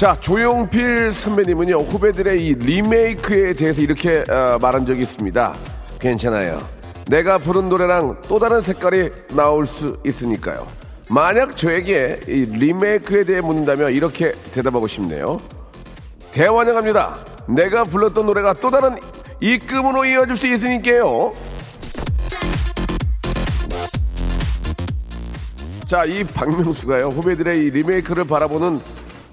자 조용필 선배님은요 후배들의 이 리메이크에 대해서 이렇게 어, 말한 적이 있습니다 괜찮아요 내가 부른 노래랑 또 다른 색깔이 나올 수 있으니까요 만약 저에게 이 리메이크에 대해 묻는다면 이렇게 대답하고 싶네요. 대환영합니다. 내가 불렀던 노래가 또 다른 입금으로 이어질 수 있으니까요. 자, 이 박명수가요, 후배들의 이 리메이크를 바라보는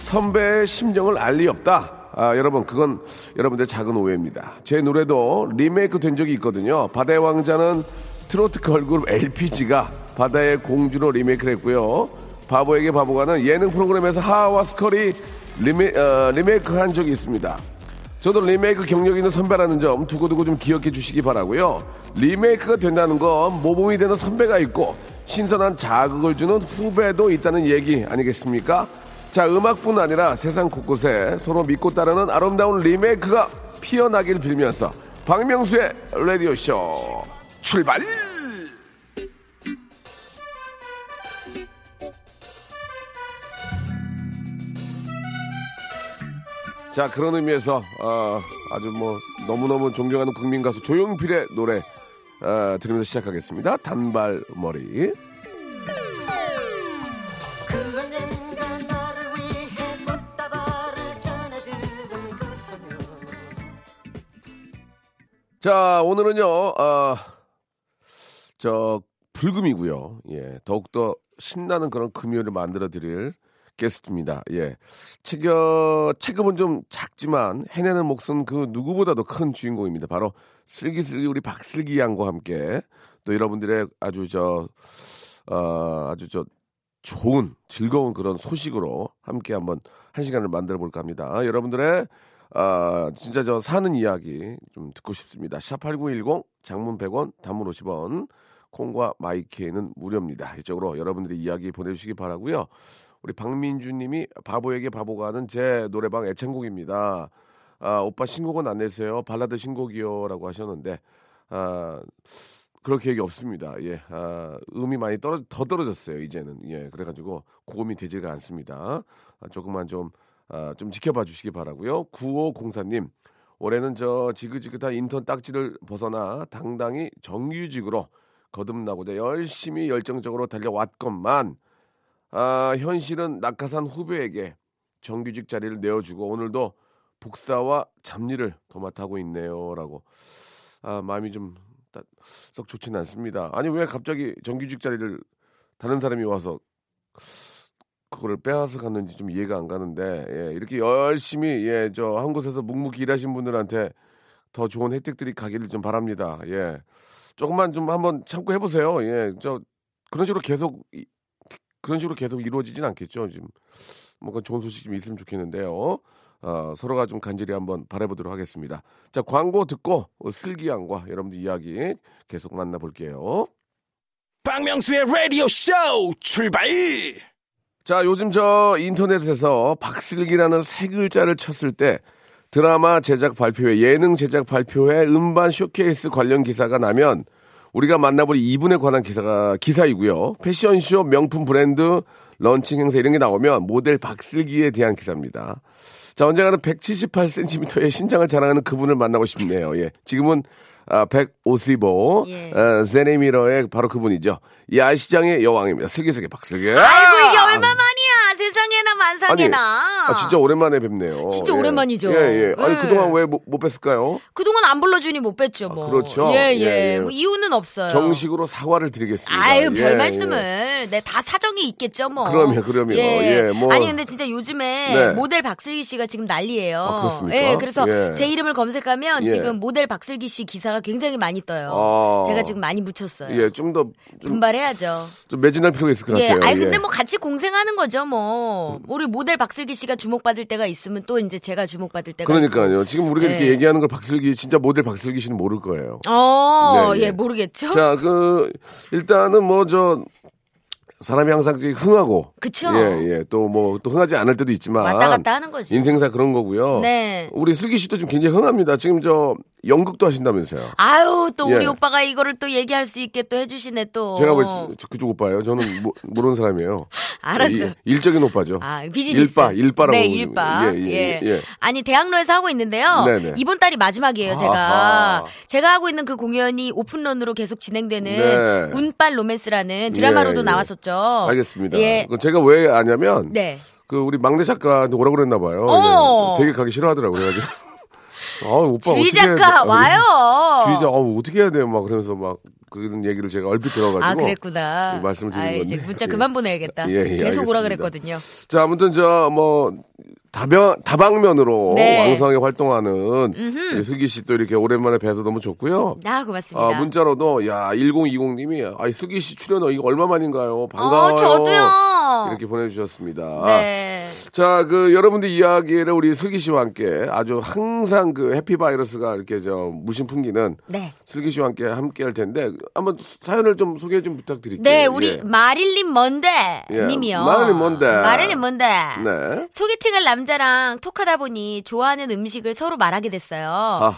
선배의 심정을 알 리 없다. 아, 여러분, 그건 여러분들 작은 오해입니다. 제 노래도 리메이크 된 적이 있거든요. 바다의 왕자는 트로트 걸그룹 LPG가 바다의 공주로 리메이크를 했고요. 바보에게 바보가는 예능 프로그램에서 하하와 스컬이 리메, 어, 리메이크 한 적이 있습니다. 저도 리메이크 경력 있는 선배라는 점 두고두고 좀 기억해 주시기 바라고요. 리메이크가 된다는 건 모범이 되는 선배가 있고 신선한 자극을 주는 후배도 있다는 얘기 아니겠습니까? 자, 음악뿐 아니라 세상 곳곳에 서로 믿고 따르는 아름다운 리메이크가 피어나길 빌면서 박명수의 라디오쇼 출발! 자 그런 의미에서 어, 아주 뭐 너무너무 존경하는 국민 가수 조용필의 노래 어, 들으면서 시작하겠습니다. 단발머리. 자 오늘은요 어, 저 불금이고요. 예 더욱더 신나는 그런 금요일을 만들어 드릴 게스트입니다. 예. 체겨, 체급은 좀 작지만 해내는 몫은 그 누구보다도 큰 주인공입니다. 바로 슬기슬기 우리 박슬기 양과 함께 또 여러분들의 아주 저, 어, 아주 저 좋은 즐거운 그런 소식으로 함께 한번 한 시간을 만들어 볼까 합니다. 여러분들의 아, 진짜 저 사는 이야기 좀 듣고 싶습니다. 샵8910 장문 100원 단문 50원 콩과 마이케이는 무료입니다. 이쪽으로 여러분들의 이야기 보내주시기 바라고요. 우리 박민주님이 바보에게 바보가 하는 제 노래방 애창곡입니다. 아, 오빠 신곡은 안 내세요. 발라드 신곡이요라고 하셨는데 아, 그럴 계획이 없습니다. 예, 아, 음이 많이 떨어 더 떨어졌어요. 이제는 예, 그래가지고 고음이 되지가 않습니다. 아, 조금만 좀 아, 좀 지켜봐 주시기 바라고요. 9504님 올해는 저 지긋지긋한 인턴 딱지를 벗어나 당당히 정규직으로 거듭나고자 열심히 열정적으로 달려왔건만 아, 현실은 낙하산 후배에게 정규직 자리를 내어주고 오늘도 복사와 잡일을 도맡아하고 있네요라고 아 마음이 좀 썩 좋지는 않습니다. 아니 왜 갑자기 정규직 자리를 다른 사람이 와서 그거를 빼앗아 갔는지 좀 이해가 안 가는데 예, 이렇게 열심히 예, 저 한 곳에서 묵묵히 일하신 분들한테 더 좋은 혜택들이 가기를 좀 바랍니다. 예. 조금만 좀 한번 참고 해 보세요. 예, 저 그런 식으로 계속 그런 식으로 계속 이루어지진 않겠죠. 지금 뭔가 좋은 소식 좀 있으면 좋겠는데요. 어, 서로가 좀 간절히 한번 바라보도록 하겠습니다. 자, 광고 듣고 슬기양과 여러분들 이야기 계속 만나볼게요. 박명수의 라디오 쇼 출발! 자, 요즘 저 인터넷에서 박슬기라는 세 글자를 쳤을 때 드라마 제작 발표회, 예능 제작 발표회, 음반 쇼케이스 관련 기사가 나면 우리가 만나볼 이분에 관한 기사가 기사이고요. 패션쇼, 명품 브랜드, 런칭 행사 이런 게 나오면 모델 박슬기에 대한 기사입니다. 자, 언젠가는 178cm의 신장을 자랑하는 그분을 만나고 싶네요. 예. 지금은 아, 155, 예. 아, 제네미러의 바로 그분이죠. 야시장의 여왕입니다. 슬기슬기 박슬기. 아이고, 이게 얼마만이야. 세상에나 만상에나. 아니, 아, 진짜 오랜만에 뵙네요. 진짜 예. 오랜만이죠. 예, 예. 아니, 예. 그동안 왜 못 뵀을까요? 그동안 안 불러주니 못 뵀죠, 뭐. 아, 그렇죠. 예, 예. 예, 예. 뭐 이유는 없어요. 정식으로 사과를 드리겠습니다. 아유, 별 예, 말씀을. 네, 다 사정이 있겠죠, 뭐. 그럼요, 그럼요. 예. 뭐. 아니, 근데 진짜 요즘에 네. 모델 박슬기 씨가 지금 난리예요. 아, 그렇습니까? 예, 그래서 제 이름을 검색하면 지금 모델 박슬기 씨 기사가 굉장히 많이 떠요. 아. 제가 지금 많이 묻혔어요. 예, 좀 더. 좀 분발해야죠. 좀 매진할 필요가 있을 것 예, 같아요. 아니, 근데 뭐 같이 공생하는 거죠, 뭐. 그럼요. 우리 모델 박슬기 씨가 주목받을 때가 있으면 또 이제 제가 주목받을 때가 그러니까요. 지금 우리가 네. 이렇게 얘기하는 걸 박슬기 진짜 모델 박슬기 씨는 모를 거예요. 어, 네, 예, 모르겠죠. 자, 그 일단은 뭐 저 사람이 항상 흥하고. 그쵸. 예, 예. 또 뭐, 또 흥하지 않을 때도 있지만. 왔다 갔다 하는 거지. 인생사 그런 거고요. 네. 우리 슬기 씨도 지금 굉장히 흥합니다. 지금 저, 연극도 하신다면서요. 아유, 또 예. 우리 오빠가 이거를 또 얘기할 수 있게 또 해주시네 또. 제가 왜 그쪽 오빠예요? 저는 모, 모르는 사람이에요. 알았어. 예, 일적인 오빠죠. 아, 비즈니스. 일바, 일바라고. 네, 일바. 예, 예, 예. 아니, 대학로에서 하고 있는데요. 네네. 이번 달이 마지막이에요, 제가. 아하. 제가 하고 있는 그 공연이 오픈런으로 계속 진행되는 네. 운빨 로맨스라는 드라마로도 예, 예. 나왔었죠. 알겠습니다. 예. 제가 왜 아냐면. 네. 그 우리 막내 작가한테 오라고 그랬나 봐요. 어. 되게 가기 싫어하더라고요. 그래가지고. 아, 오빠 주희 작가 와요. 주희 작가 어, 어떻게 해야 돼요? 막 그러면서 막 그런 얘기를 제가 얼핏 들어가지고 아 그랬구나. 말씀을 드리는 아, 건데. 이제 문자 그만 보내야겠다. 예, 예, 계속 알겠습니다. 오라 그랬거든요. 자, 아무튼 저 뭐 다방 다방면으로 네. 왕성하게 활동하는 슬기 씨 또 이렇게 오랜만에 뵈서 너무 좋고요. 아, 고맙습니다. 아, 문자로도 야 1020님이 아 슬기 씨 출연 이거 얼마만인가요? 반가워요. 어, 저도요. 이렇게 보내주셨습니다. 네. 자, 그 여러분들 이야기를 우리 슬기 씨와 함께 아주 항상 그 해피 바이러스가 이렇게 저 무심 풍기는 네. 슬기 씨와 함께 함께 할 텐데 한번 사연을 좀 소개 좀 부탁드릴게요. 네, 우리 예. 마릴린 먼데 예. 님이요. 마릴린 먼데. 마릴린 먼데. 네. 소개팅을 남 자랑 톡하다 보니 좋아하는 음식을 서로 말하게 됐어요.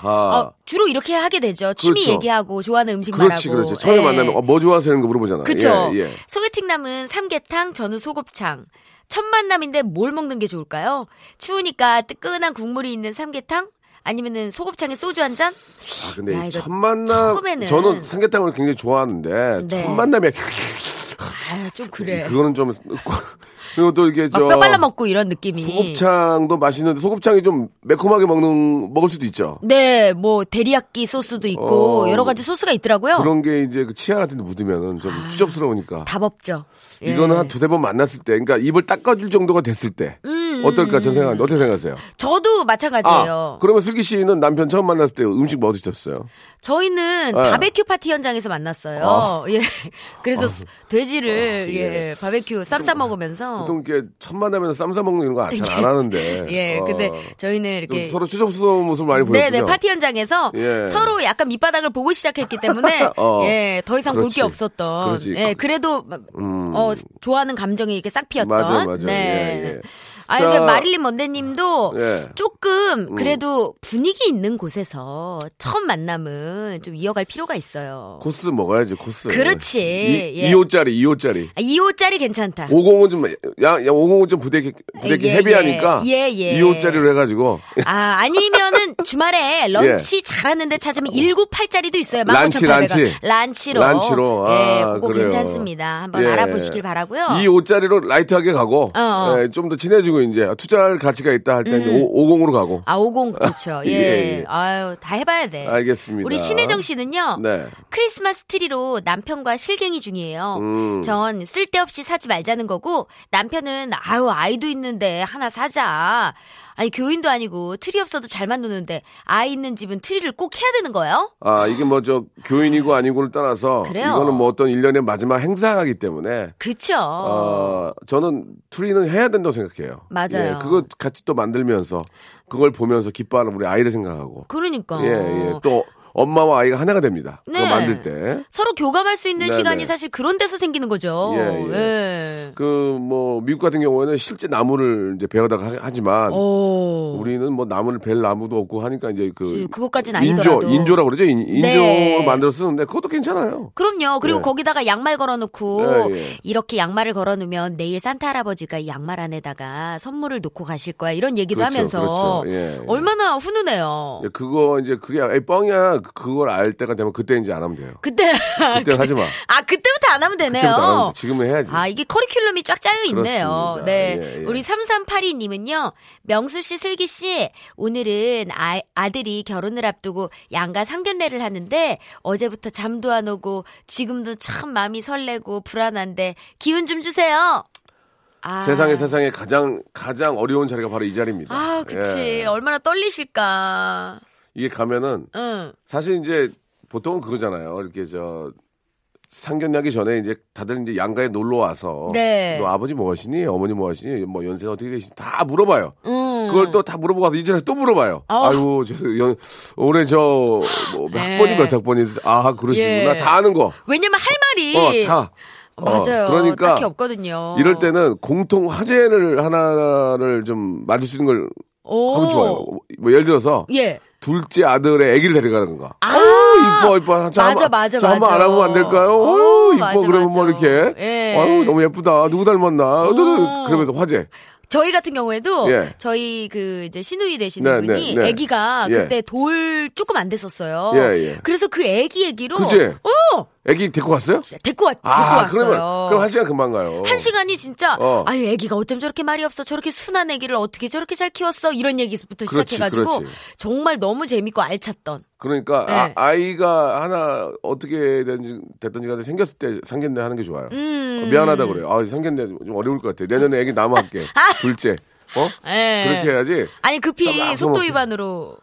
어, 주로 이렇게 하게 되죠. 취미 그렇죠. 얘기하고 좋아하는 음식 그렇지, 말하고. 그렇지. 처음에 예. 만나면 어, 뭐 좋아하세요? 이런 거 물어보잖아요. 그렇죠. 예, 예. 소개팅 남은 삼계탕, 저는 소곱창. 첫 만남인데 뭘 먹는 게 좋을까요? 추우니까 뜨끈한 국물이 있는 삼계탕? 아니면은 소곱창에 소주 한 잔? 아, 근데 야, 첫 만남 처음에는... 저는 삼계탕을 굉장히 좋아하는데 네. 첫 만남에 아, 좀 그래. 그거는 좀 그리고 또 이게 저 뼈 발라 먹고 이런 느낌이 소곱창도 맛있는데 소곱창이 좀 매콤하게 먹는 먹을 수도 있죠. 네, 뭐 데리야끼 소스도 있고 어, 여러 가지 소스가 있더라고요. 그런 게 이제 그 치아 같은 데 묻으면은 좀 아, 추접스러우니까. 답 없죠. 예. 이거는 한 두세 번 만났을 때, 그러니까 입을 닦아줄 정도가 됐을 때. 음, 어떨까 전 생각, 어떻게 생각하세요? 저도 마찬가지예요. 아, 그러면 슬기 씨는 남편 처음 만났을 때 음식 뭐 드셨어요? 저희는 네. 바베큐 파티 현장에서 만났어요. 아. 예. 그래서 아. 돼지를 아, 예. 예. 바베큐 쌈 싸 먹으면서 보통 이렇게 첫 만나면 쌈 싸 먹는 거 잘 안 하는데. 예. 어. 근데 저희는 이렇게 서로 추접스러운 모습을 많이 보였군요. 네 네 파티 현장에서 예. 서로 약간 밑바닥을 보고 시작했기 때문에 어. 예. 더 이상 볼 게 없었던. 그렇지. 예. 그래도 음. 어 좋아하는 감정이 이렇게 싹 피었던. 맞아요, 맞아요. 네. 예, 예. 아, 이게 마릴린 먼데님도 예. 조금 음. 그래도 음. 분위기 있는 곳에서 처음 만남은 좀 이어갈 필요가 있어요. 코스 먹어야지 코스. 그렇지. 이, 예. 2호짜리 2호짜리. 아, 2호짜리 괜찮다. 505좀 야, 야 505좀 부대기 부대기 예, 헤비하니까 예, 예. 2호짜리로 해가지고. 아 아니면은 주말에 런치 예. 잘하는데 찾으면 198짜리도 있어요. 란치 란치. 란치로. 란치로. 아, 예, 그거 그래요. 괜찮습니다. 한번 예. 알아보시길 바라고요. 2호짜리로 light하게 가고 어, 어. 예, 좀더 친해지고 이제 투자할 가치가 있다 할 때는 음. 50으로 가고. 아, 50 좋죠. 예. 예. 아유, 다 해봐야 돼. 알겠습니다. 우리 신혜정 씨는요. 네. 크리스마스 트리로 남편과 실갱이 중이에요. 음. 전 쓸데없이 사지 말자는 거고 남편은 아유 아이도 있는데 하나 사자. 아니 교인도 아니고 트리 없어도 잘만 노는데 아이 있는 집은 트리를 꼭 해야 되는 거예요? 아 이게 뭐 저 교인이고 아니고를 떠나서 그래요? 이거는 뭐 어떤 일련의 마지막 행사이기 때문에 그렇죠. 어, 저는 트리는 해야 된다고 생각해요. 맞아요. 예, 그거 같이 또 만들면서 그걸 보면서 기뻐하는 우리 아이를 생각하고. 그러니까. 예, 예. 또 엄마와 아이가 하나가 됩니다. 네. 그거 만들 때. 서로 교감할 수 있는 네네. 시간이 네. 사실 그런 데서 생기는 거죠. 예, 예. 예. 그뭐 미국 같은 경우에는 실제 나무를 이제 베어다가 하지만 오. 우리는 뭐 나무를 벨 나무도 없고 하니까 이제 그 그것까지는 아니더라도 인조 인조라고 그러죠. 인, 조로 네. 만들어 쓰는데 그것도 괜찮아요. 그럼요. 그리고 예. 거기다가 양말 걸어놓고 예, 예. 이렇게 양말을 걸어놓으면 내일 산타 할아버지가 양말 안에다가 선물을 놓고 가실 거야 이런 얘기도 그렇죠, 하면서 그렇죠. 얼마나 훈훈해요. 그거 이제 그게 뻥이야. 그걸 알 때가 되면 그때 이제 안 하면 돼요. 그때 그때 하지 마. 아 그때부터 안 하면 되네요. 안 하면 지금은 해야지. 아 이게 커리큘럼이 쫙 짜여 있네요. 그렇습니다. 네, 예, 예. 우리 3382님은요. 명수 씨, 슬기 씨 오늘은 아, 아들이 결혼을 앞두고 양가 상견례를 하는데 어제부터 잠도 안 오고 지금도 참 마음이 설레고 불안한데 기운 좀 주세요. 아. 세상에 세상에 가장 가장 어려운 자리가 바로 이 자리입니다. 아, 그치. 예. 얼마나 떨리실까. 이게 가면은 응. 사실 이제 보통은 그거잖아요. 이렇게 저 상견례하기 전에 이제 다들 이제 양가에 놀러 와서 네. 너 아버지 뭐 하시니 어머니 뭐 하시니 뭐 연세가 어떻게 되시니 다 물어봐요. 음. 그걸 또 다 물어보고 와서 이전에 또 물어봐요. 어. 아유 죄송 연 올해 저뭐 네. 학번이 몇 학번이 아 그러시구나 예. 다 아는 거. 왜냐면 할 말이 어 다. 어, 맞아요. 그러니까 딱히 없거든요. 이럴 때는 공통 화제를 하나를 좀 만들 수 있는 걸 오. 하면 좋아요. 뭐 예를 들어서 예. 둘째 아들의 아기를 데려가는 거. 아. 어우, 이뻐, 이뻐. 자, 맞아, 맞아, 자, 한번. 알아보면 안 될까요? 어, 이뻐. 맞아, 그러면 뭐 맞아. 이렇게. 예. 아유, 너무 예쁘다. 누구 닮았나. 어. 그러면서 화제. 저희 같은 경우에도 예. 저희 그 이제 신우이 되시는 네, 분이 네, 네. 아기가 예. 그때 돌 조금 안 됐었어요. 예, 예. 그래서 그 아기 얘기로 그지? 어, 애기 데리고 갔어요? 진짜 데리고 왔, 데리고 아, 왔어요. 그러면, 그럼 한 시간 금방 가요. 한 시간이 진짜 어. 아유 애기가 어쩜 저렇게 말이 없어 저렇게 순한 애기를 어떻게 저렇게 잘 키웠어 이런 얘기부터 그렇지, 시작해가지고 그렇지. 정말 너무 재밌고 알찼던 그러니까 네. 아, 이가 하나 어떻게 됐든지, 됐든지 간에 생겼을 때 상견례 하는 게 좋아요. 음. 어, 미안하다 그래요. 아, 상견례 좀 어려울 것 같아. 내년에 애기 나무 할게. 둘째. 어? 예. 그렇게 해야지. 아니 급히 쌈- 속도 쌈- 위반으로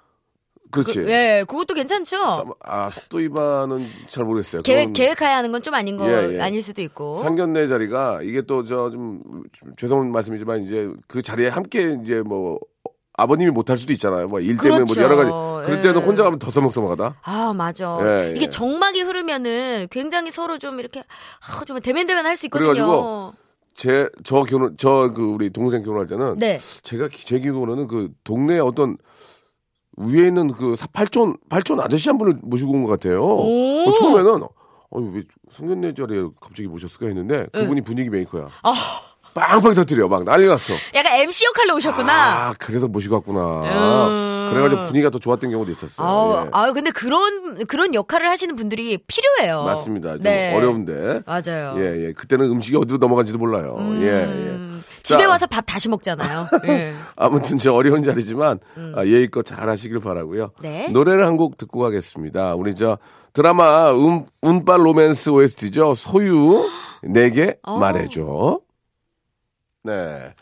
그렇지. 그, 예 그것도 괜찮죠. 쌈- 아, 속도 위반은 잘 모르겠어요. 계획 그건 계획하야 하는 건 좀 아닌 거 예, 예. 아닐 수도 있고. 상견례 자리가 이게 또 저 좀 죄송한 말씀이지만 이제 그 자리에 함께 이제 뭐 아버님이 못할 수도 있잖아요. 뭐일 때문에 그렇죠. 뭐 여러 가지. 그럴 때는 예. 혼자 가면 더 서먹서먹하다. 아 맞아. 예, 이게 예. 정막이 흐르면은 굉장히 서로 좀 이렇게 아, 좀 대면대면 할 수 있거든요. 그래가지고 제 저 결혼 저 그 우리 동생 결혼할 때는 네. 제가 기- 제 기억으로는 그 동네 어떤 위에 있는 그 사- 팔촌 팔촌 아저씨 한 분을 모시고 온 것 같아요. 오. 어, 처음에는 어왜 성견례 자리에 갑자기 모셨을까 했는데 그분이 분위기 메이커야. 아. 빵빵 터뜨려 막 난리 났어. 약간 MC 역할로 오셨구나. 아, 그래서 모시고 왔구나. 음. 그래가지고 분위기가 더 좋았던 경우도 있었어요. 아우, 예. 아유, 근데 그런, 그런 역할을 하시는 분들이 필요해요. 맞습니다. 좀 네. 어려운데. 맞아요. 예, 예. 그때는 음식이 어디로 넘어간지도 몰라요. 예, 예. 음, 집에 자. 와서 밥 다시 먹잖아요. 예. 아무튼 저 어려운 자리지만 아, 예의껏 잘 하시길 바라고요. 음. 네. 노래를 한 곡 듣고 가겠습니다. 우리 저 드라마 운, 운빨 로맨스 OST죠. 소유 내게 어. 말해줘. 네.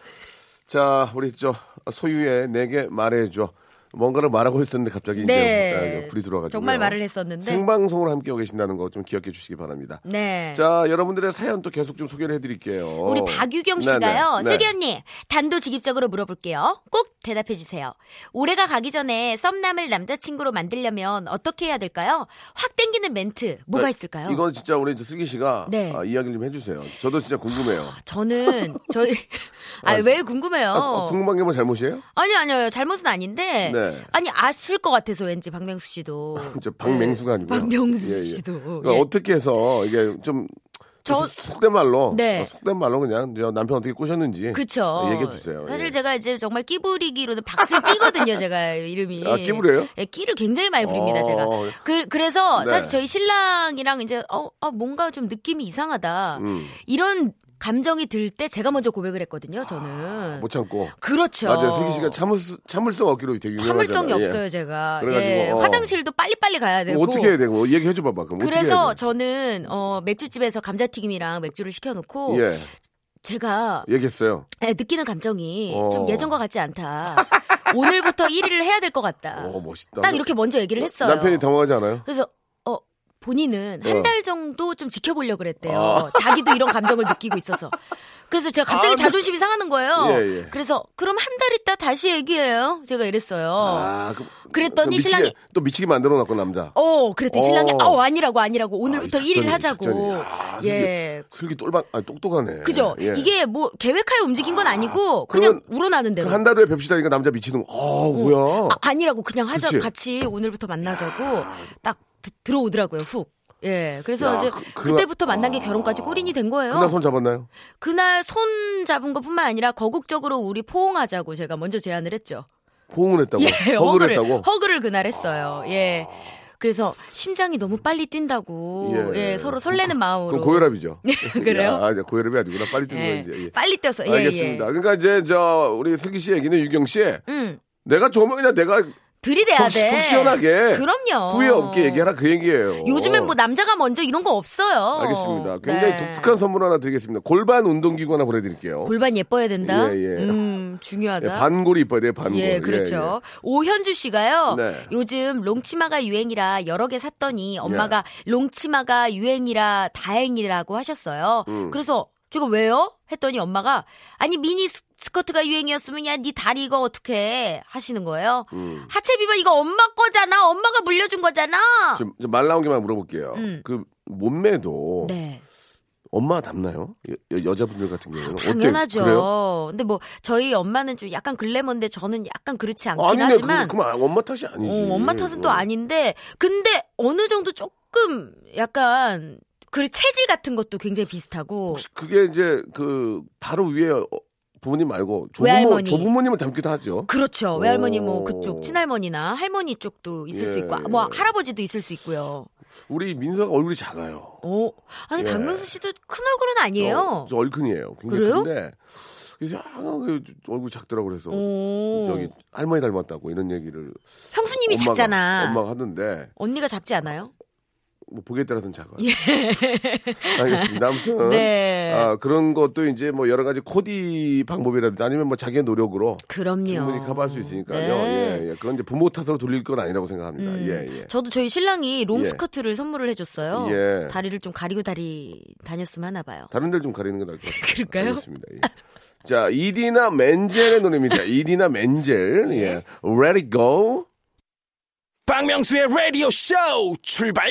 자, 우리 저 소유의 내게 말해줘. 뭔가를 말하고 있었는데 갑자기 네. 이제 불이 들어와가지고 정말 말을 했었는데. 생방송으로 함께하고 계신다는 거 좀 기억해 주시기 바랍니다. 네. 자, 여러분들의 사연 또 계속 좀 소개를 해드릴게요. 우리 박유경 네, 씨가요. 네, 네. 슬기 언니, 단도직입적으로 물어볼게요. 꼭 대답해 주세요. 올해가 가기 전에 썸남을 남자친구로 만들려면 어떻게 해야 될까요? 확 땡기는 멘트 뭐가 네, 있을까요? 이건 진짜 우리 저 슬기 씨가 네. 아, 이야기를 좀 해주세요. 저도 진짜 궁금해요. 저는 저희 아왜 궁금해요? 아, 어, 궁금한 게 뭐 잘못이에요? 아니 아니요 잘못은 아닌데 네. 아니 아실 것 같아서 왠지 박명수 씨도 저 박맹수가 아니고요. 박명수 예, 예. 씨도 그러니까 예. 어떻게 해서 이게 좀 저- 속된 말로 네. 속된 말로 그냥 저 남편 어떻게 꼬셨는지 그쵸. 얘기해 주세요. 사실 예. 제가 이제 정말 끼부리기로는 박스 끼거든요, 제가 이름이. 아, 끼부려요? 예, 끼를 굉장히 많이 부립니다, 어. 제가. 그, 그래서 네. 사실 저희 신랑이랑 이제, 어, 어, 뭔가 좀 느낌이 이상하다. 음. 이런 감정이 들 때 제가 먼저 고백을 했거든요, 저는. 못 참고. 그렇죠. 맞아요. 슬기 씨가 참을 수- 참을성 없기로 되게 유명하잖아요. 참을성이 예. 없어요, 제가. 그래가지고, 예, 어. 화장실도 빨리빨리 가야 되고. 뭐 어떻게 해야 되고 얘기해 줘 봐봐. 그럼 그래서? 저는 어 맥주집에서 감자튀김이랑 맥주를 시켜 놓고 예. 제가 얘기했어요. 예, 느끼는 감정이 어. 좀 예전과 같지 않다. 오늘부터 1위를 해야 될 것 같다. 오, 멋있다. 딱 이렇게 먼저 얘기를 했어요. 남편이 당황하지 않아요? 그래서 어 본인은 어. 한달 정도 좀 지켜보려 고 그랬대요. 아. 자기도 이런 감정을 느끼고 있어서. 그래서 제가 갑자기 아, 네. 자존심이 상하는 거예요. 예, 예. 그래서 그럼 한 달 있다 다시 얘기해요. 제가 이랬어요. 아, 그, 그랬더니 그 신랑이 또 미치게 만들어 놨고 남자. 어, 그랬더니 어. 신랑이 어 아니라고 아니라고 오늘부터 아, 이 1위를 작전이, 하자고. 작전이. 아, 예. 슬기 똘반, 아, 똑똑하네. 그죠? 예. 이게 뭐 계획하에 움직인 건 아니고 그냥 우러나는 대로. 그 한달 후에 뵙시다니까 남자 미치는 거. 아, 뭐야. 아, 아니라고 그냥 하자 그치? 같이 오늘부터 만나자고 딱 드- 들어오더라고요 훅. 예, 그래서 야, 이제 그- 그, 때부터 만난 게 결혼까지 꼬린이 된 거예요. 그날 손 잡았나요? 그날 손 잡은 것뿐만 아니라 거국적으로 우리 포옹하자고 제가 먼저 제안을 했죠. 포옹을 했다고? 예, 허그를 했다고? 허그를 그날 했어요. 예. 그래서 심장이 너무 빨리 뛴다고 예. 예, 서로 설레는 마음으로 그럼 고혈압이죠. 그래요? 아, 이제 고혈압이 아니구나. 빨리 뛰는 예, 거지. 예. 빨리 뛰어서 예, 알겠습니다. 그러니까 이제 저 우리 슬기 씨 얘기는 유경 씨, 예. 음. 내가 그냥 내가 들이대야 속, 돼. 속 시원하게. 그럼요. 후회 없게 얘기하라 그 얘기예요. 요즘엔 뭐 남자가 먼저 이런 거 없어요. 알겠습니다. 굉장히 네. 독특한 선물 하나 드리겠습니다. 골반 운동기구 하나 보내드릴게요. 골반 예뻐야 된다. 예, 예. 음, 예, 중요하다. 반골이 이뻐야 돼요, 반골. 예, 그렇죠. 오현주 씨가요. 네. 요즘 롱치마가 유행이라 여러 개 샀더니 엄마가 네. 롱치마가 유행이라 다행이라고 하셨어요. 음. 그래서 제가 왜요? 했더니 엄마가 아니 미니 스- 스커트가 유행이었으면 야 네 다리 이거 어떻게 하시는 거예요? 음. 하체 비만 이거 엄마 거잖아. 엄마가 물려준 거잖아. 좀, 좀 말 나온 김에 물어볼게요. 음. 그 몸매도 네. 엄마 닮나요? 여, 자분들 같은 경우는 당연하죠. 어때? 근데 뭐 저희 엄마는 좀 약간 글래머인데 저는 약간 그렇지 않긴 아니네. 하지만 그, 그럼 엄마 탓이 아니지. 어, 엄마 탓은 또 어. 아닌데 근데 어느 정도 조금 약간 그 체질 같은 것도 굉장히 비슷하고 혹시 그게 이제 그 바로 위에 어, 부모님 말고 조부모. 조부모님을 닮기도 하죠. 그렇죠 외할머니 뭐 오. 그쪽 친할머니나 할머니 쪽도 있을 수 예, 있고 예. 뭐 할아버지도 있을 수 있고요. 우리 민서가 얼굴이 작아요. 어 아니 예. 박명수 씨도 큰 얼굴은 아니에요. 저, 저 얼큰이에요. 그래요? 큰데 그래서 아, 그 얼굴 작더라고 그래서 오. 저기 할머니 닮았다고 이런 얘기를 형수님이 엄마가, 작잖아. 엄마가 하던데 언니가 작지 않아요? 뭐 보기에 따라서는 작아요. 알겠습니다. 아무튼 네. 아, 그런 것도 이제 뭐 여러 가지 코디 방법이라든지 아니면 뭐 자기의 노력으로 그럼요. 충분히 커버할 수 있으니까요. 네. 예, 예. 그건 이제 부모 탓으로 돌릴 건 아니라고 생각합니다. 음, 예, 예. 저도 저희 신랑이 롱 예. 스커트를 선물을 해줬어요. 예. 다리를 좀 가리고 다리 다녔으면 하나 봐요. 다른 데를 좀 가리는 게 나을 것 같아요. 그럴까요? 알겠습니다. 예. 자, 이디나 멘젤의 노래입니다. 이디나 멘젤. 예. Let it go. 박명수의 라디오 쇼 출발!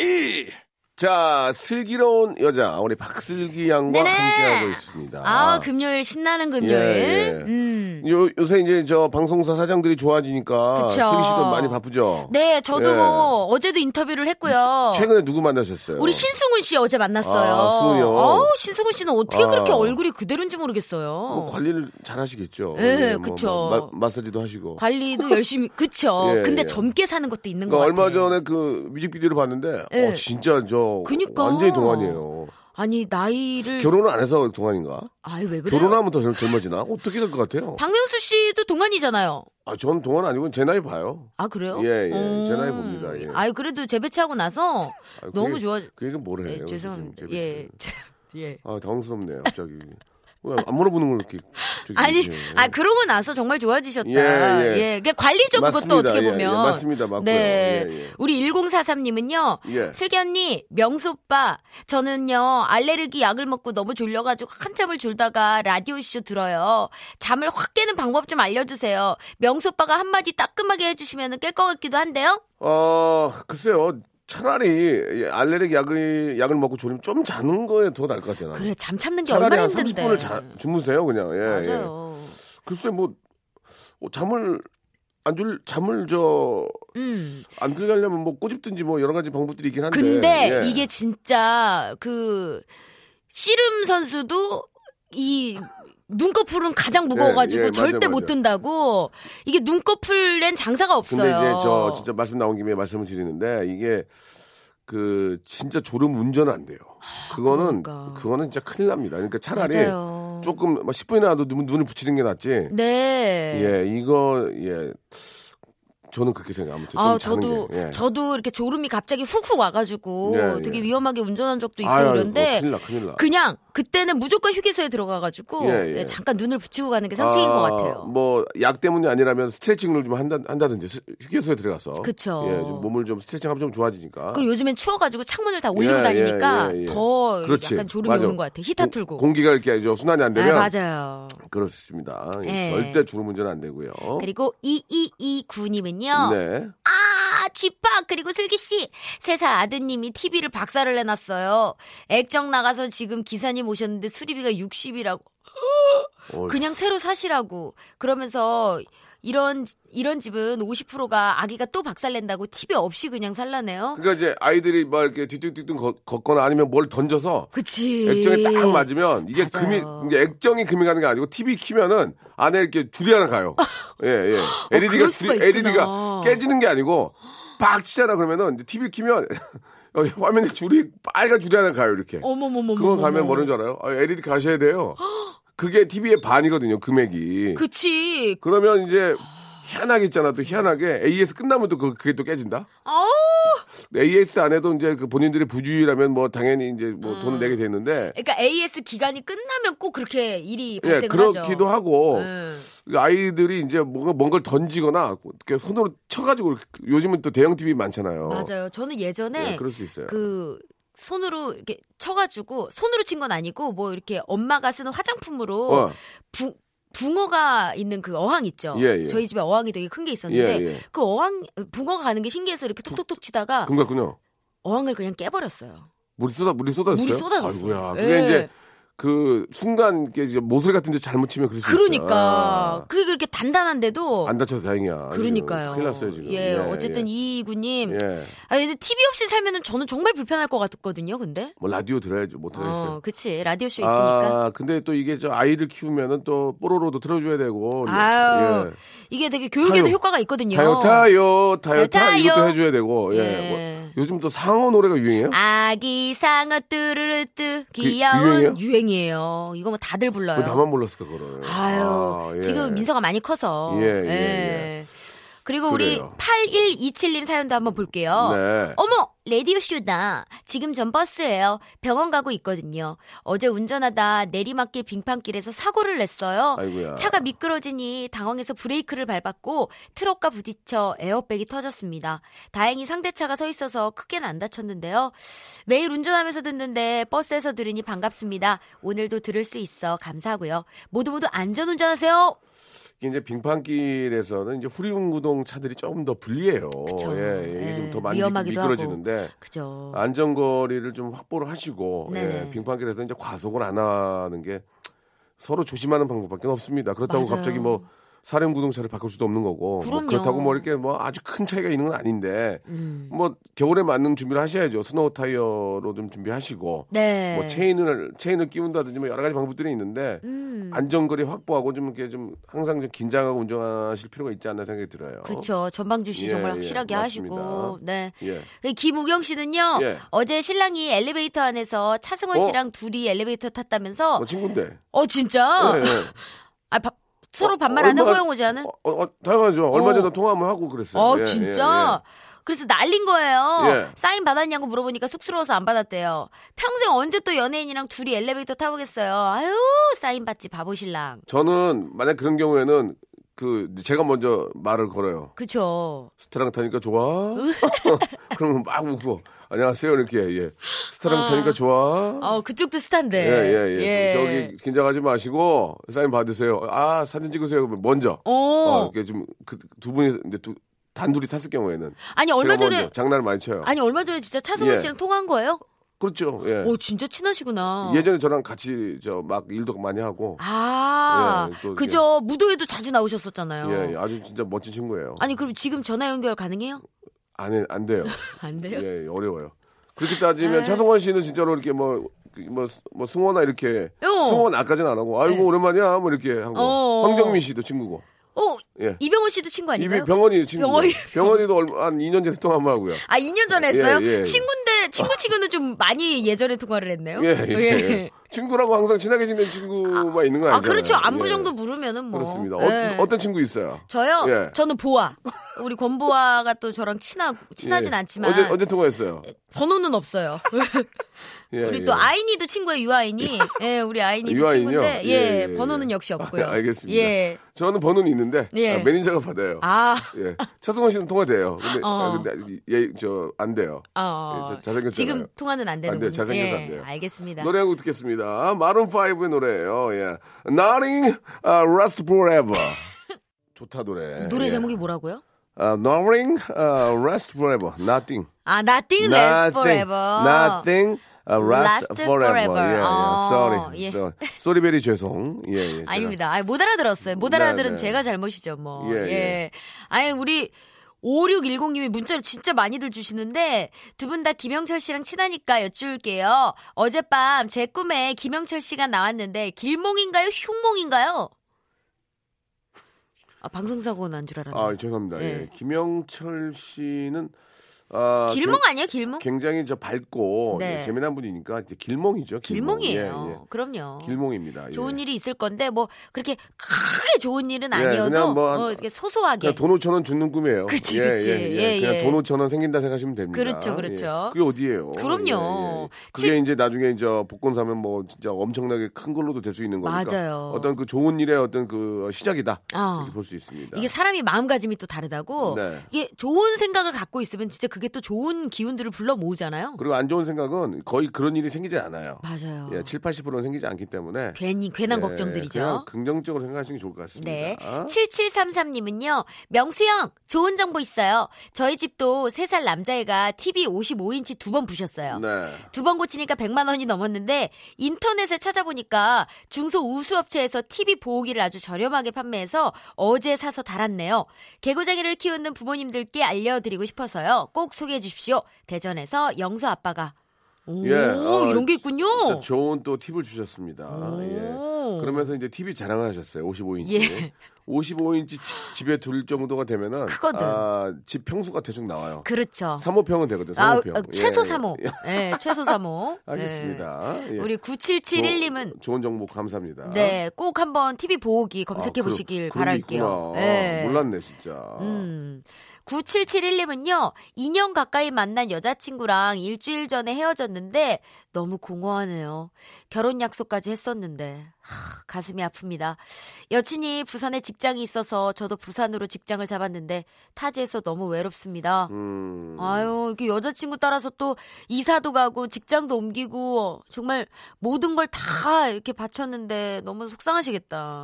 자, 슬기로운 여자, 우리 박슬기 양과 네네. 함께하고 있습니다. 아, 금요일 신나는 금요일. 예, 예. 음. 요, 요새 이제 저 방송사 사장들이 좋아지니까 그쵸. 슬기 씨도 많이 바쁘죠? 네, 저도 예. 뭐 어제도 인터뷰를 했고요. 최근에 누구 만나셨어요? 우리 신승훈 씨 어제 만났어요. 아, 승훈이요? 어우, 신승훈 씨는 어떻게 아. 그렇게 얼굴이 그대로인지 모르겠어요. 뭐 관리를 잘 하시겠죠. 예, 뭐, 그쵸. 뭐 마, 마사지도 하시고. 관리도 열심히 그쵸. 예, 근데 예. 젊게 사는 것도 있는 것 그러니까 같아요. 얼마 전에 그 뮤직비디오를 봤는데, 예. 어, 진짜 저 그니까. 완전히 동안이에요. 아니 나이를 결혼을 안 해서 동안인가? 아이 왜 그래요? 결혼하면 더 젊- 젊어지나? 어떻게 될 것 같아요? 박명수 씨도 동안이잖아요. 아, 전 동안 아니고 제 나이 봐요. 아 그래요? 예, 예. 음. 제 나이 봅니다. 예. 아유 그래도 재배치하고 나서 아, 너무 그게- 좋아. 그 얘기는 뭐래 예? 죄송합니다. 예. 예. 아, 당황스럽네요, 갑자기. 왜안 물어보는 걸 이렇게. 아니, 이렇게. 아 그러고 나서 정말 좋아지셨다. 예, 예. 예. 그게 관리죠 맞습니다. 그것도 어떻게 예, 보면. 예, 맞습니다. 맞고요. 네. 예, 예. 우리 1043님은요. 예. 슬기 언니, 명수 오빠, 저는요, 알레르기 약을 먹고 너무 졸려가지고 한참을 졸다가 라디오 쇼 들어요. 잠을 확 깨는 방법 좀 알려주세요. 명수 오빠가 한마디 따끔하게 해주시면 깰 것 같기도 한데요? 어, 글쎄요. 차라리 이 알레르기 약을, 약을 먹고 졸리면 좀 자는 거에 더 나을 것 같아요. 나는. 그래, 잠 참는 게 차라리 얼마나 한 힘든데. 30분을 자, 주무세요, 그냥. 예, 예. 맞아요. 글쎄, 뭐, 어, 잠을, 안 줄, 잠을 저, 음. 안 들려면 뭐 꼬집든지 뭐 여러 가지 방법들이 있긴 한데. 근데 예. 이게 진짜 그 씨름 선수도 이 눈꺼풀은 가장 무거워가지고 예, 예, 맞아요, 절대 못 맞아요. 든다고 이게 눈꺼풀엔 장사가 없어요. 근데 이제 저 진짜 말씀 나온 김에 말씀을 드리는데 이게 그 진짜 졸음 운전은 안 돼요. 그거는 그러니까. 그거는 진짜 큰일 납니다. 그러니까 차라리 맞아요. 조금 뭐 10분이라도 눈, 눈을 붙이는 게 낫지. 네. 예, 이거 예. 저는 그렇게 생각. 아무튼 좀 아, 저도 게. 예. 저도 이렇게 졸음이 갑자기 훅훅 와가지고 예, 예. 되게 위험하게 운전한 적도 있고 아유, 이런데 큰일 나, 큰일 나. 그냥 그때는 무조건 휴게소에 들어가가지고 예, 예. 예, 잠깐 눈을 붙이고 가는 게 상책인 것 같아요. 뭐 약 때문이 아니라면 스트레칭을 좀 한다, 한다든지 스- 휴게소에 들어가서 그쵸. 예, 좀 몸을 좀 스트레칭하면 좀 좋아지니까. 그리고 요즘엔 추워가지고 창문을 다 올리고 예, 다니니까 예, 예, 예. 더 그렇지. 약간 졸음이 맞아. 오는 것 같아요. 히터 틀고. 공, 기가 이렇게 저 순환이 안 아, 되면 맞아요. 그렇습니다. 절대 주름 운전 안 되고요. 그리고 2229님은요. 네. 아, 쥐팍 그리고 슬기 씨. 세 살 아드님이 TV를 박살을 내놨어요. 액정 나가서 지금 기사님 오셨는데 수리비가 60이라고. 어이. 그냥 새로 사시라고. 그러면서 이런 이런 집은 50%가 아기가 또 박살낸다고 TV 없이 그냥 살라네요. 그러니까 이제 아이들이 막 이렇게 뒤뚱뒤뚱 걷- 걷거나 아니면 뭘 던져서 그치. 액정에 딱 맞으면 이게 맞아요. 금이 이게 액정이 금이 가는 게 아니고 TV 키면은 안에 이렇게 줄이 하나 가요. 예, 예. LED가 어, 수가 있구나. LED가 깨지는 게 아니고 빡 치잖아 그러면은 TV 키면 화면에 줄이 빨간 줄이 하나 가요 이렇게. 어머머머머. 그거 가면 뭐는 줄 알아요? 아, LED 가셔야 돼요. 그게 TV의 반이거든요, 금액이. 그치. 그러면 이제 희한하게 있잖아. 또 희한하게 AS 끝나면 또 그, 그게 또 깨진다. 어우. AS 안에도 이제 그 본인들이 부주의라면 뭐 당연히 이제 뭐 돈을 음. 내게 되는데 그러니까 AS 기간이 끝나면 꼭 그렇게 일이 예, 발생을 그렇기도. 하고 음. 아이들이 이제 뭔가 뭔 걸 던지거나 이렇게 손으로 쳐가지고 요즘은 또 대형 TV 많잖아요. 맞아요. 저는 예전에 예, 그럴 수 있어요. 그 손으로 이렇게 쳐가지고 손으로 친 건 아니고 뭐 이렇게 엄마가 쓰는 화장품으로 어, 부, 붕어가 있는 그 어항 있죠. 예, 예. 저희 집에 어항이 되게 큰 게 있었는데 예, 예. 그 어항 붕어가 가는 게 신기해서 이렇게 톡톡톡 치다가 그런가군요. 어항을 그냥 깨버렸어요. 물이 쏟아 물이 쏟아졌어요. 물이 쏟아졌어요. 아이고야. 예. 그게 이제 그 순간 이게 이제 모서리 같은 데 잘못 치면 그럴 수 있어요. 그러니까 아, 그게 그렇게 단단한데도 안 다쳐서 다행이야. 그러니까요. 큰일 났어요 지금. 예, 어쨌든 이구님. 예. 아 근데 TV 없이 살면은 저는 정말 불편할 것 같거든요. 근데. 뭐 라디오 들어야죠. 못 들어야겠어요. 어, 그치 라디오 쇼 있으니까. 아, 근데 또 이게 저 아이를 키우면은 또 뽀로로도 틀어줘야 되고. 아유, 예. 이게 되게 교육에도 타요. 효과가 있거든요. 타요, 타요, 타요, 타 타요. 이것도 해줘야 되고. 예. 예. 뭐, 요즘 또 상어 노래가 유행해요? 아기 상어 뚜루루뚜 그 귀여운 유행 이에요? 유행이에요. 이거 뭐 다들 불러요. 왜 나만 몰랐을까, 그거를. 아유, 아, 예. 지금 민서가 많이 커서. 예, 예, 예. 그리고 그래요. 우리 8127님 사연도 한번 볼게요. 네. 어머, 레디오쇼다. 지금 전 버스예요. 병원 가고 있거든요. 어제 운전하다 내리막길 빙판길에서 사고를 냈어요. 아이고야. 차가 미끄러지니 당황해서 브레이크를 밟았고 트럭과 부딪혀 에어백이 터졌습니다. 다행히 상대 차가 서 있어서 크게는 안 다쳤는데요. 매일 운전하면서 듣는데 버스에서 들으니 반갑습니다. 오늘도 들을 수 있어 감사하고요. 모두 모두 안전 운전하세요. 이게 이제 빙판길에서는 이제 후륜구동 차들이 조금 더 불리해요. 그쵸. 예, 이게 예, 좀더 많이 미끄러지는데 그죠. 안전거리를 좀 확보를 하시고 네네. 예, 빙판길에서 이제 과속을 안 하는 게 서로 조심하는 방법밖에 없습니다. 그렇다고 맞아요. 갑자기 뭐 사륜 구동차를 바꿀 수도 없는 거고 뭐. 그렇다고 뭐 이렇게 뭐 아주 큰 차이가 있는 건 아닌데 음. 뭐 겨울에 맞는 준비를 하셔야죠. 스노우 타이어로 좀 준비하시고 네. 뭐 체인을 체인을 끼운다든지 뭐 여러 가지 방법들이 있는데 음. 안전거리 확보하고 좀 이렇게 좀 항상 좀 긴장하고 운전하실 필요가 있지 않나 생각이 들어요. 그렇죠. 전방주시 예, 정말 예, 확실하게 맞습니다. 하시고. 네. 예. 그 김우경 씨는요. 예. 어제 신랑이 엘리베이터 안에서 차승원 어? 씨랑 둘이 엘리베이터 탔다면서 뭐 친구인데. 어 진짜? 예, 예. 아 바- 서로 어, 반말 안해 얼마- 호영 오지않은? 어, 어, 당연하죠. 얼마 어. 전에 통화 한번 하고 그랬어요. 어 예, 진짜? 그래서 날린 거예요. 예. 사인 받았냐고 물어보니까 쑥스러워서 안 받았대요. 평생 언제 또 연예인이랑 둘이 엘리베이터 타보겠어요. 아유 사인 받지 바보 신랑. 저는 만약 그런 경우에는 그 제가 먼저 말을 걸어요. 그쵸. 스타랑 타니까 좋아? 그러면 막 웃고 안녕하세요 이렇게 예. 스타랑 타니까 좋아? 어 그쪽도 스타인데. 예, 예, 예. 저기 긴장하지 마시고 사인 받으세요. 아 사진 찍으세요. 먼저. 어. 어, 이렇게 좀 그 두 분이 이제 두 단둘이 탔을 경우에는 아니 얼마 전에 장난을 많이 쳐요. 아니 얼마 전에 진짜 차승원 예. 씨랑 통화한 거예요? 그렇죠. 예. 오 진짜 친하시구나. 예전에 저랑 같이 저 막 일도 많이 하고 아, 예. 그죠. 무도회도 자주 나오셨었잖아요. 예, 예, 아주 진짜 멋진 친구예요. 아니 그럼 지금 전화 연결 가능해요? 안, 해- 안 돼요. 안 돼요? 예, 어려워요. 그렇게 따지면 아. 차성원 씨는 진짜로 이렇게 뭐, 그 뭐, 뭐 승호나 이렇게 어. 승호 나까지는 안 하고 아이고 네. 오랜만이야 뭐 이렇게 하고 어. 황정민 씨도 친구고 어, 예. 이병헌 씨도 친구 아닌가요? 이비 병원이 친구 병원이- 병원이도 얼마, 한 2년 전에 통화 한번 하고요. 아, 2년 전에 했어요? 예, 예. 친구인데, 친구 치고는 좀 많이 예전에 통화를 했네요? 예, 예, 예. 친구라고 항상 친하게 지낸 친구만 있는 거 아, 아니잖아요. 그렇죠. 안부 예. 정도 물으면 뭐. 그렇습니다. 예. 어, 떤 친구 있어요? 저요? 예. 저는 보아. 우리 권보아가 또 저랑 친하고, 친하진 예. 않지만. 어제 어제 통화했어요. 번호는 없어요. 예, 우리 예. 또 아인이도 친구예요, 유아인이. 예, 우리 아인이도 유아인이요? 친구인데, 예, 예, 예, 번호는 예. 역시 없고요. 아, 알겠습니다. 예. 저는 번호는 있는데 예. 아, 매니저가 받아요. 아, 예. 차승원 씨는 통화돼요. 근데, 어. 아, 근데 얘, 저, 안 돼요. 어. 예, 저 잘생겼잖아요. 지금 통화는 안 되는 안 돼요. 잘생겨서 예, 안 돼요. 알겠습니다. 노래 한 곡 듣겠습니다. 마룬 5의 노래예요 예. Nothing uh, lasts forever. 좋다, 노래. 노래 예. 제목이 뭐라고요? 아, Nothing uh, lasts forever. Nothing. 아, Nothing Lasts Forever. Nothing uh, lasts Last forever. forever. 예, 예. 어, Sorry. 예. So, 쏘리베리 죄송. 예, 예. 제가- 아닙니다. 아, 못 알아들었어요. 못 네, 알아들은 네. 제가 잘못이죠, 뭐. 예, 예. 예. 아니, 우리 5610님이 문자를 진짜 많이들 주시는데 두 분 다 김영철 씨랑 친하니까 여쭐게요. 어젯밤 제 꿈에 김영철 씨가 나왔는데 길몽인가요? 흉몽인가요? 아, 방송사고 난 줄 알았네. 아, 죄송합니다. 예. 예. 김영철 씨는 아, 길몽 아니에요, 길몽? 굉장히 저 밝고 네. 예, 재미난 분이니까 길몽이죠. 길몽. 길몽이에요. 예, 예. 그럼요. 길몽입니다. 예. 좋은 일이 있을 건데 뭐 그렇게 크게 좋은 일은 아니어도 예, 뭐 한, 어, 소소하게 돈 5천 원 주는 꿈이에요. 그치, 예, 그치. 예, 예, 예. 그냥 돈 5천 원 생긴다 생각하시면 됩니다. 그렇죠, 그렇죠. 그게 어디예요? 그럼요. 그게 칠... 이제 나중에 이제 복권 사면 뭐 진짜 엄청나게 큰 걸로도 될 수 있는 거니까. 맞아요. 어떤 그 좋은 일의 어떤 그 시작이다. 어. 이렇게 볼 수 있습니다. 이게 사람이 마음가짐이 또 다르다고. 네. 이게 좋은 생각을 갖고 있으면 진짜 그게 또 좋은 기운들을 불러 모으잖아요. 그리고 안 좋은 생각은 거의 그런 일이 생기지 않아요. 맞아요. 예, 7, 80%는 생기지 않기 때문에 괜히 괜한 예, 걱정들이죠. 긍정적으로 생각하시는 게 좋을 것 같습니다. 네. 7733님은요. 명수형 좋은 정보 있어요. 저희 집도 3살 남자애가 TV 55인치 두 번 부셨어요. 네. 두번 고치니까 100만 원이 넘었는데 인터넷에 찾아보니까 중소 우수업체에서 TV 보호기를 아주 저렴하게 판매해서 어제 사서 달았네요. 개구쟁이를 키우는 부모님들께 알려드리고 싶어서요. 꼭 소개해 주십시오. 대전에서 영수 아빠가 오, 예, 어, 이런 게 있군요. 진짜 좋은 또 팁을 주셨습니다. 예. 그러면서 이제 TV 자랑하셨어요. 55인치. 예. 55인치 집에 둘 정도가 되면은 크거든. 아, 집 평수가 대충 나와요. 그렇죠. 3호평은 되거든. 3호평. 아, 어, 최소 예. 3호. 예, 네, 최소 3호. 알겠습니다. 예. 우리 9771님은 좋은 정보 감사합니다. 네, 꼭 한번 TV 보기 검색해 아, 보시길 그, 바랄게요. 네. 몰랐네, 진짜. 음. 9771님은요, 2년 가까이 만난 여자친구랑 일주일 전에 헤어졌는데 너무 공허하네요. 결혼 약속까지 했었는데, 하, 가슴이 아픕니다. 여친이 부산에 직장이 있어서 저도 부산으로 직장을 잡았는데 타지에서 너무 외롭습니다. 음... 아유, 이렇게 여자친구 따라서 또 이사도 가고 직장도 옮기고 정말 모든 걸 다 이렇게 바쳤는데 너무 속상하시겠다.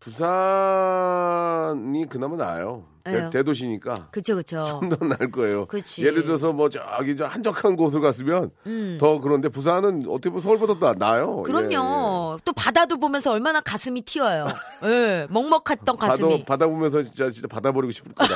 부산이 그나마 나아요. 대, 대도시니까. 그쵸, 그쵸. 좀더 나을 거예요. 그치. 예를 들어서 뭐 저기 저 한적한 곳을 갔으면 음. 더 그런데 부산은 어떻게 보면 서울보다 더 나아요. 그럼요. 예, 예. 또 바다도 보면서 얼마나 가슴이 튀어요. 예, 먹먹했던 가슴이. 바다, 바다 보면서 진짜 진짜 받아버리고 싶을 거다.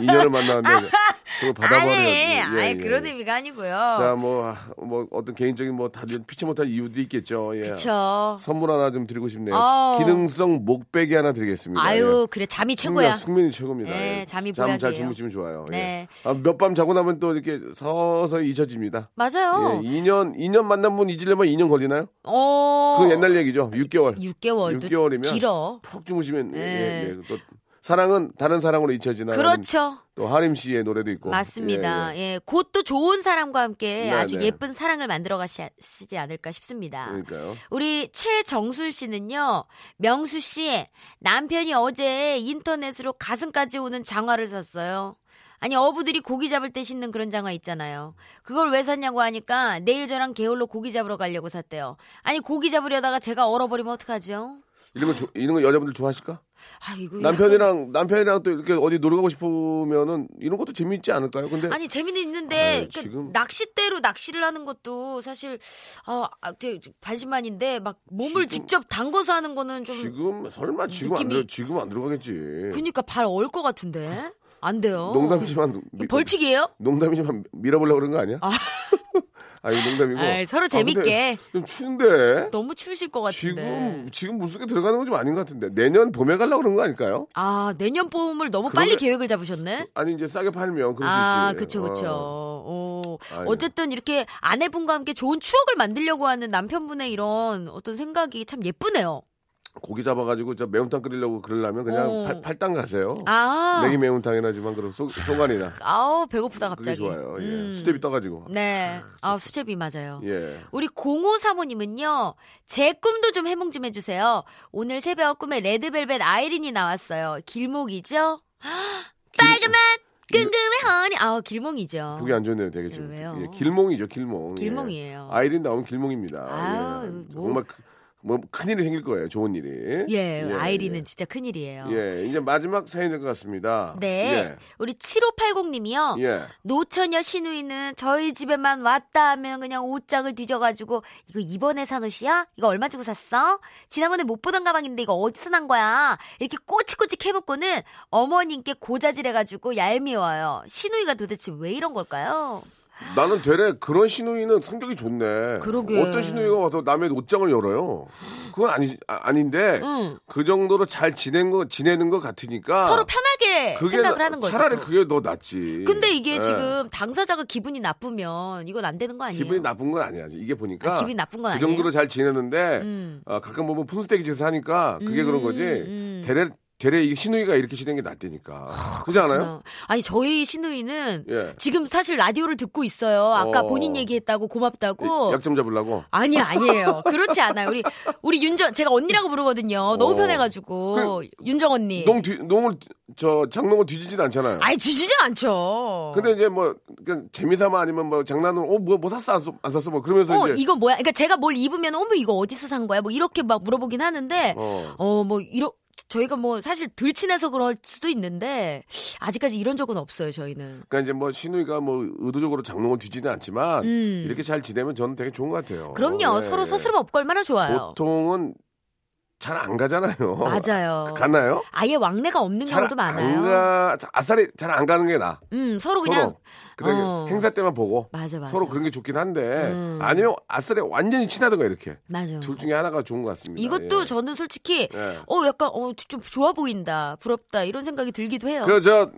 인연을 만나는데 그걸 받아버려. 아니, 예, 아니 예. 그런 의미가 아니고요. 자, 뭐, 뭐 어떤 개인적인 뭐 다들 피치 못할 이유도 있겠죠. 예. 그쵸. 선물 하나 좀 드리고 싶네요. 어. 기능성 목베개 하나 드리겠습니다. 아유, 예. 그래 잠이 최고야. 숙면 이 최고입니다. 네, 잠이 잠 잘 주무시면 좋아요. 네. 예. 아, 몇 밤 자고 나면 또 이렇게 서서히 잊혀집니다. 맞아요. 예, 2년 2년 만난 분 잊으려면 2년 걸리나요? 어. 그 옛날 얘기죠. 6개월. 6개월. 6개월이면 길어. 푹 주무시면 예, 예, 예. 또 사랑은 다른 사랑으로 잊혀지나. 그렇죠. 또 하림 씨의 노래도 있고. 맞습니다. 예, 예. 예. 곧 또 좋은 사람과 함께 네, 아주 네. 예쁜 사랑을 만들어 가시지 않을까 싶습니다. 그러니까요. 우리 최정술 씨는요. 명수 씨 남편이 어제 인터넷으로 가슴까지 오는 장화를 샀어요. 아니 어부들이 고기 잡을 때 신는 그런 장화 있잖아요. 그걸 왜 샀냐고 하니까 내일 저랑 개울로 고기 잡으러 가려고 샀대요. 아니 고기 잡으려다가 제가 얼어버리면 어떡하죠? 이런 거 이런 거 여자분들 좋아하실까? 아이고, 남편이랑 약간... 남편이랑 또 이렇게 어디 놀러 가고 싶으면은 이런 것도 재밌지 않을까요? 근데 아니 재미는 있는데 아유, 지금... 낚싯대로 낚시를 하는 것도 사실 아, 아 반신반인데 막 몸을 지금... 직접 담궈서 하는 거는 좀 지금 설마 지금 느낌이... 안 들어 지금 안 들어가겠지. 그러니까 발 얼 것 같은데 안 돼요. 농담이지만 벌칙이에요? 농담이지만 밀어보려고 그런 거 아니야? 아. 아, 이 농담이고. 아이, 서로 아, 재밌게. 아, 좀 추운데. 너무 추우실 것 같은데. 지금, 지금 물속에 들어가는 건 좀 아닌 것 같은데. 내년 봄에 가려고 그런 거 아닐까요? 아, 내년 봄을 너무 빨리 계획을 잡으셨네? 아니, 이제 싸게 팔면 그럴 아, 수 있지. 그쵸, 그쵸. 어. 어쨌든 이렇게 아내분과 함께 좋은 추억을 만들려고 하는 남편분의 이런 어떤 생각이 참 예쁘네요. 고기 잡아가지고 저 매운탕 끓이려고 그러려면 그냥 어. 팔, 팔당 가세요. 아. 내기 매운탕이나 지만 그럼 소, 소간이나. 아우 배고프다 갑자기. 그게 좋아요. 예. 음. 수제비 떠가지고. 네. 아 수제비 맞아요. 예. 우리 05사모님은요. 제 꿈도 좀 해몽 좀 해주세요. 오늘 새벽 꿈에 레드벨벳 아이린이 나왔어요. 길목이죠? 빨간맛 끈금의 허니. 아 길몽이죠. 보기 안 좋네요, 되게 좀. 왜요? 예, 길몽이죠, 길몽. 길몽이에요. 예. 아이린 나오면 길몽입니다. 아, 예. 뭐. 정말 그, 뭐 큰일이 생길 거예요. 좋은 일이. 예, 예 아이리는 예. 진짜 큰일이에요. 예, 이제 마지막 사연이 될것 같습니다. 네. 예. 우리 7580님이요. 예. 노처녀 신우이는 저희 집에만 왔다 하면 그냥 옷장을 뒤져가지고 이거 이번에 산 옷이야? 이거 얼마 주고 샀어? 지난번에 못 보던 가방인데 이거 어디서 난 거야? 이렇게 꼬치꼬치 캐묻고는 어머님께 고자질해가지고 얄미워요. 신우이가 도대체 왜 이런 걸까요? 나는 되레 그런 신우이는 성격이 좋네. 그러게. 어떤 신우이가 와서 남의 옷장을 열어요. 그건 아니 아, 닌데 응. 그 정도로 잘 지낸 거 지내는 것 같으니까 서로 편하게 생각을 나- 하는 거죠. 차라리 그게 더 낫지. 근데 이게 예. 지금 당사자가 기분이 나쁘면 이건 안 되는 거 아니에요? 기분이 나쁜 건 아니야. 이게 보니까 아, 기분이 나쁜 건그 아니에요? 정도로 잘 지내는데 음. 어, 가끔 보면 푼수대기 짓을 하니까 그게 그런 거지. 음. 대래 대래 이 신우이가 이렇게 지낸 게 낫다니까. 그렇지 않아요? 어. 아니 저희 신우이는 예. 지금 사실 라디오를 듣고 있어요. 아까 어. 본인 얘기했다고 고맙다고. 약점 잡으려고. 아니 아니에요. 그렇지 않아요. 우리 우리 윤정 제가 언니라고 부르거든요. 너무 어. 편해가지고 윤정 언니. 농 뒤, 농을 저 장농을 뒤지진 않잖아요. 아니 뒤지진 않죠. 근데 이제 뭐 그냥 재미삼아 아니면 뭐 장난으로 어뭐 뭐 샀어 안, 써- 안 샀어 뭐 그러면서 어 이제 이거 뭐야? 그러니까 제가 뭘 입으면 어머 이거 어디서 산 거야? 뭐 이렇게 막 물어보긴 하는데 어. 어뭐 이러 저희가 뭐 사실 덜 친해서 그럴 수도 있는데 아직까지 이런 적은 없어요 저희는. 그러니까 이제 뭐 신우이가 뭐 의도적으로 장롱을 뒤지는 않지만 음. 이렇게 잘 지내면 저는 되게 좋은 것 같아요. 그럼요 예, 서로 예. 서스럼 없고 얼마나 좋아요. 보통은 잘 안 가잖아요. 맞아요. 갔나요? 아예 왕래가 없는 잘 경우도 안 많아요. 가, 아싸리 잘 안 가는 게 나. 음 서로 그냥 서로. 어. 행사 때만 보고 맞아 맞아. 서로 그런 게 좋긴 한데 음. 아니면 아싸리 완전히 친하던가 이렇게 맞아. 둘 중에 하나가 좋은 것 같습니다. 이것도 예. 저는 솔직히 예. 어 약간 어 좀 좋아 보인다 부럽다 이런 생각이 들기도 해요. 그래서 저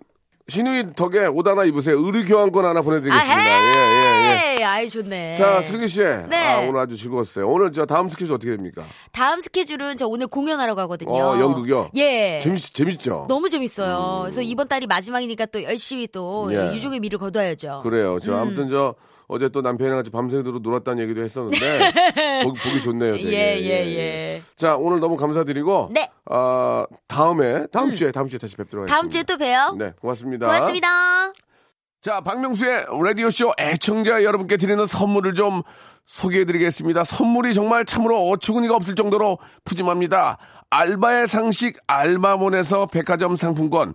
신우이 덕에 옷 하나 입으세요. 의류 교환권 하나 보내드리겠습니다. 예, 예, 예. 아이 좋네. 자, 슬기 씨. 네. 아, 오늘 아주 즐거웠어요. 오늘 저 다음 스케줄 어떻게 됩니까? 다음 스케줄은 저 오늘 공연하러 가거든요. 어, 연극이요? 예. 재밌, 재밌죠? 너무 재밌어요. 그래서 이번 달이 마지막이니까 또 열심히 또 예. 유종의 미를 거둬야죠. 그래요. 저 음. 아무튼 저 어제 또 남편이랑 같이 밤새도록 놀았다는 얘기도 했었는데 보기, 보기 좋네요. 되게. 예, 예, 예. 자, 오늘 너무 감사드리고 네. 아, 다음에 다음 주에 다음 주에 다시 뵙도록 하겠습니다. 다음 주에 또 봬요. 네, 고맙습니다. 고맙습니다. 자, 박명수의 라디오쇼 애청자 여러분께 드리는 선물을 좀 소개해드리겠습니다. 선물이 정말 참으로 어처구니가 없을 정도로 푸짐합니다. 알바의 상식 알바몬에서 백화점 상품권,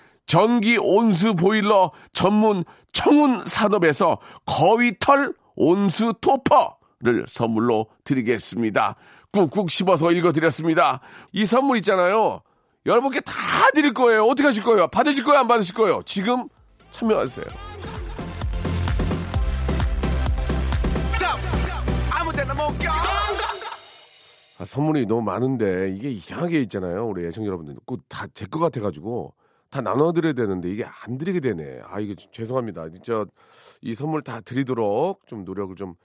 전기 온수 보일러 전문 청운 산업에서 거위털 온수 토퍼를 선물로 드리겠습니다. 꾹꾹 씹어서 읽어드렸습니다. 이 선물 있잖아요. 여러분께 다 드릴 거예요. 어떻게 하실 거예요? 받으실 거예요? 안 받으실 거예요? 지금 참여하세요. 아, 선물이 너무 많은데 이게 이상하게 있잖아요. 우리 애청 여러분들. 꼭 다 제 것 같아가지고 다 나눠드려야 되는데 이게 안 드리게 되네. 아, 이게 죄송합니다. 진짜 이 선물 다 드리도록 좀 노력을 좀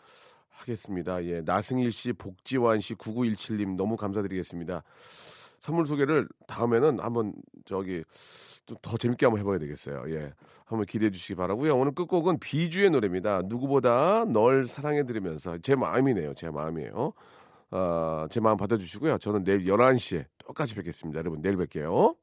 하겠습니다. 예. 나승일 씨, 복지환 씨, 9917님 너무 감사드리겠습니다. 선물 소개를 다음에는 한번 저기 좀 더 재밌게 한번 해봐야 되겠어요. 예. 한번 기대해 주시기 바라고요. 오늘 끝곡은 비주의 노래입니다. 누구보다 널 사랑해 드리면서 제 마음이네요. 제 마음이에요. 어, 제 마음 받아주시고요. 저는 내일 11시에 똑같이 뵙겠습니다. 여러분 내일 뵐게요.